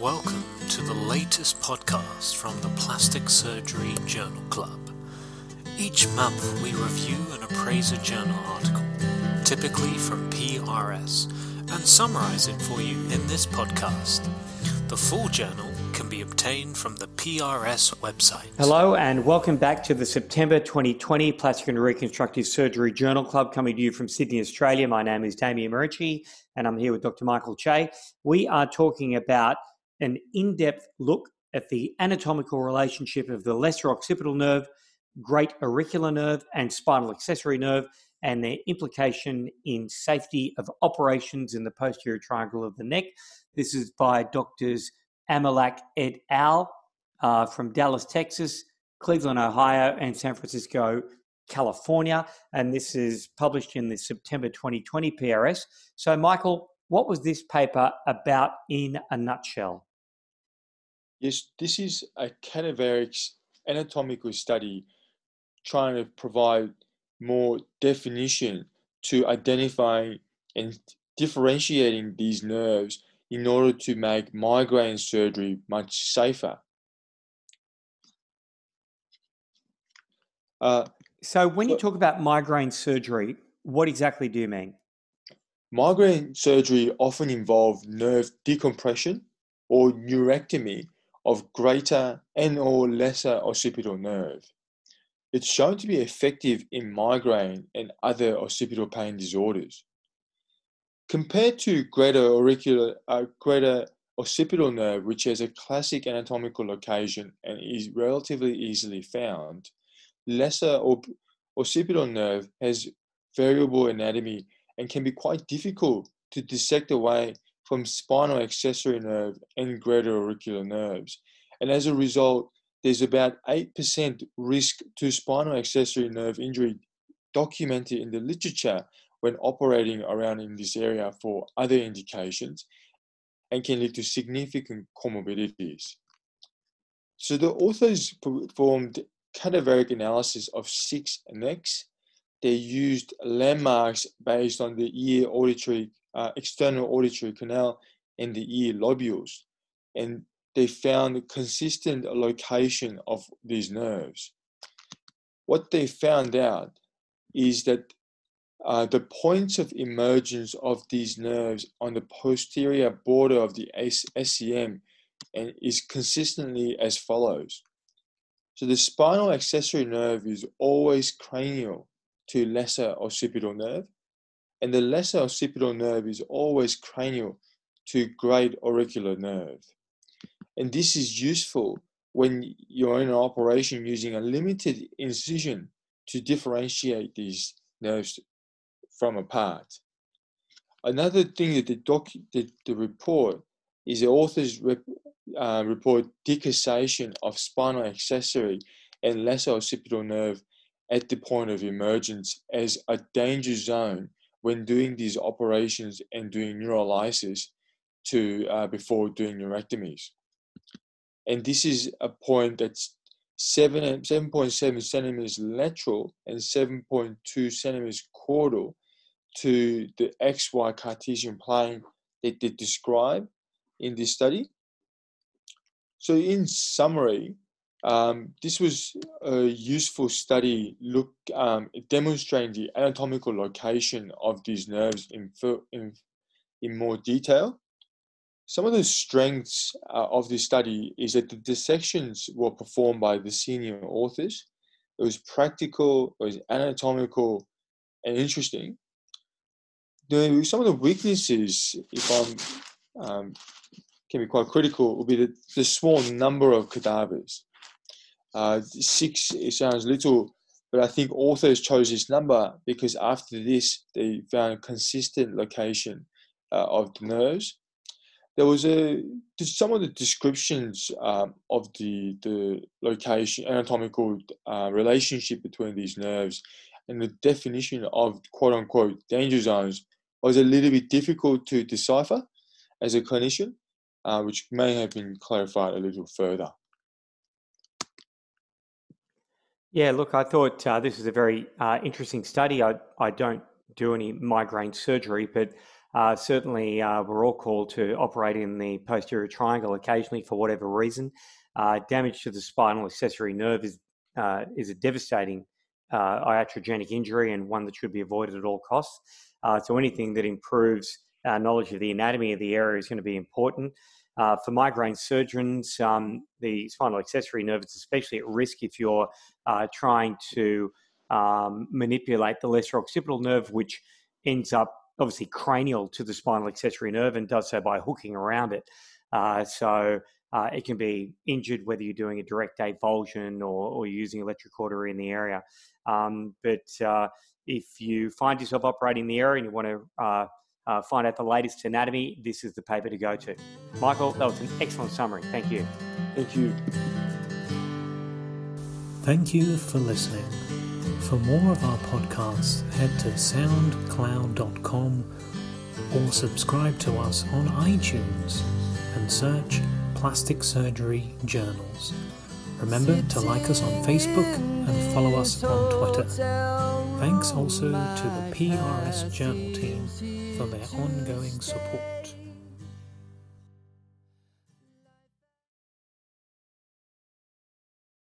Welcome to the latest podcast from the Plastic Surgery Journal Club. Each month we review and appraise a journal article, typically from PRS, and summarize it for you in this podcast. The full journal can be obtained from the PRS website. Hello, and welcome back to the September 2020 Plastic and Reconstructive Surgery Journal Club, coming to you from Sydney, Australia. My name is Damien Marucci, and I'm here with Dr. Michael Che. We are talking about an in depth look at the anatomical relationship of the lesser occipital nerve, great auricular nerve, and spinal accessory nerve, and their implication in safety of operations in the posterior triangle of the neck. This is by doctors Amirlak et al. Uh, from Dallas, Texas, Cleveland, Ohio, and San Francisco, California. And this is published in the September 2020 PRS. So, Michael, what was this paper about in a nutshell? Yes, this is a cadaveric anatomical study trying to provide more definition to identifying and differentiating these nerves in order to make migraine surgery much safer. Uh, so, when you talk about migraine surgery, what exactly do you mean? Migraine surgery often involves nerve decompression or neurectomy of greater and or lesser occipital nerve. It's shown to be effective in migraine and other occipital pain disorders. Compared to greater auricular, uh, greater occipital nerve, which has a classic anatomical location and is relatively easily found, lesser or occipital nerve has variable anatomy and can be quite difficult to dissect away from spinal accessory nerve and greater auricular nerves. And as a result, there's about 8% risk to spinal accessory nerve injury documented in the literature when operating around in this area for other indications and can lead to significant comorbidities. So the authors performed cadaveric analysis of six necks. They used landmarks based on the ear auditory, uh, external auditory canal and the ear lobules. And they found consistent location of these nerves. What they found out is that uh, the points of emergence of these nerves on the posterior border of the SCM and is consistently as follows. So the spinal accessory nerve is always cranial to lesser occipital nerve, and the lesser occipital nerve is always cranial to great auricular nerve. And this is useful when you're in an operation using a limited incision to differentiate these nerves from apart. Another thing that the, doc, the, the report is the authors rep, uh, report decussation of spinal accessory and lesser occipital nerve at the point of emergence as a danger zone when doing these operations and doing neurolysis to uh, before doing neurectomies. And this is a point that's 7, 7.7 centimeters lateral and 7.2 centimeters caudal to the XY Cartesian plane that they describe in this study. So, in summary, um, this was a useful study look um, demonstrating the anatomical location of these nerves in, in, in more detail. Some of the strengths uh, of this study is that the dissections were performed by the senior authors. It was practical, it was anatomical, and interesting the some of the weaknesses, if I'm um, can be quite critical, will be the, the small number of cadavers. Uh, six it sounds little, but I think authors chose this number because after this they found a consistent location uh, of the nerves. There was a some of the descriptions um, of the the location anatomical uh, relationship between these nerves and the definition of quote unquote danger zones was a little bit difficult to decipher as a clinician, uh, which may have been clarified a little further. Yeah, look, I thought uh, this was a very uh, interesting study. I, I don't do any migraine surgery, but Uh, certainly, uh, we're all called to operate in the posterior triangle occasionally for whatever reason. Uh, damage to the spinal accessory nerve is uh, is a devastating iatrogenic injury and one that should be avoided at all costs. So anything that improves our knowledge of the anatomy of the area is going to be important. Uh, for migraine surgeons, um, the spinal accessory nerve is especially at risk if you're uh, trying to um, manipulate the lesser occipital nerve, which ends up obviously cranial to the spinal accessory nerve and does so by hooking around it. Uh, so uh, it can be injured whether you're doing a direct avulsion or, or using electric in the area. Um, but uh, if you find yourself operating in the area and you want to uh, uh, find out the latest anatomy, this is the paper to go to. Michael, that was an excellent summary. Thank you. Thank you. Thank you for listening. For more of our podcasts, head to soundcloud.com or subscribe to us on iTunes and search Plastic Surgery Journals. Remember to like us on Facebook and follow us on Twitter. Thanks also to the PRS Journal team for their ongoing support.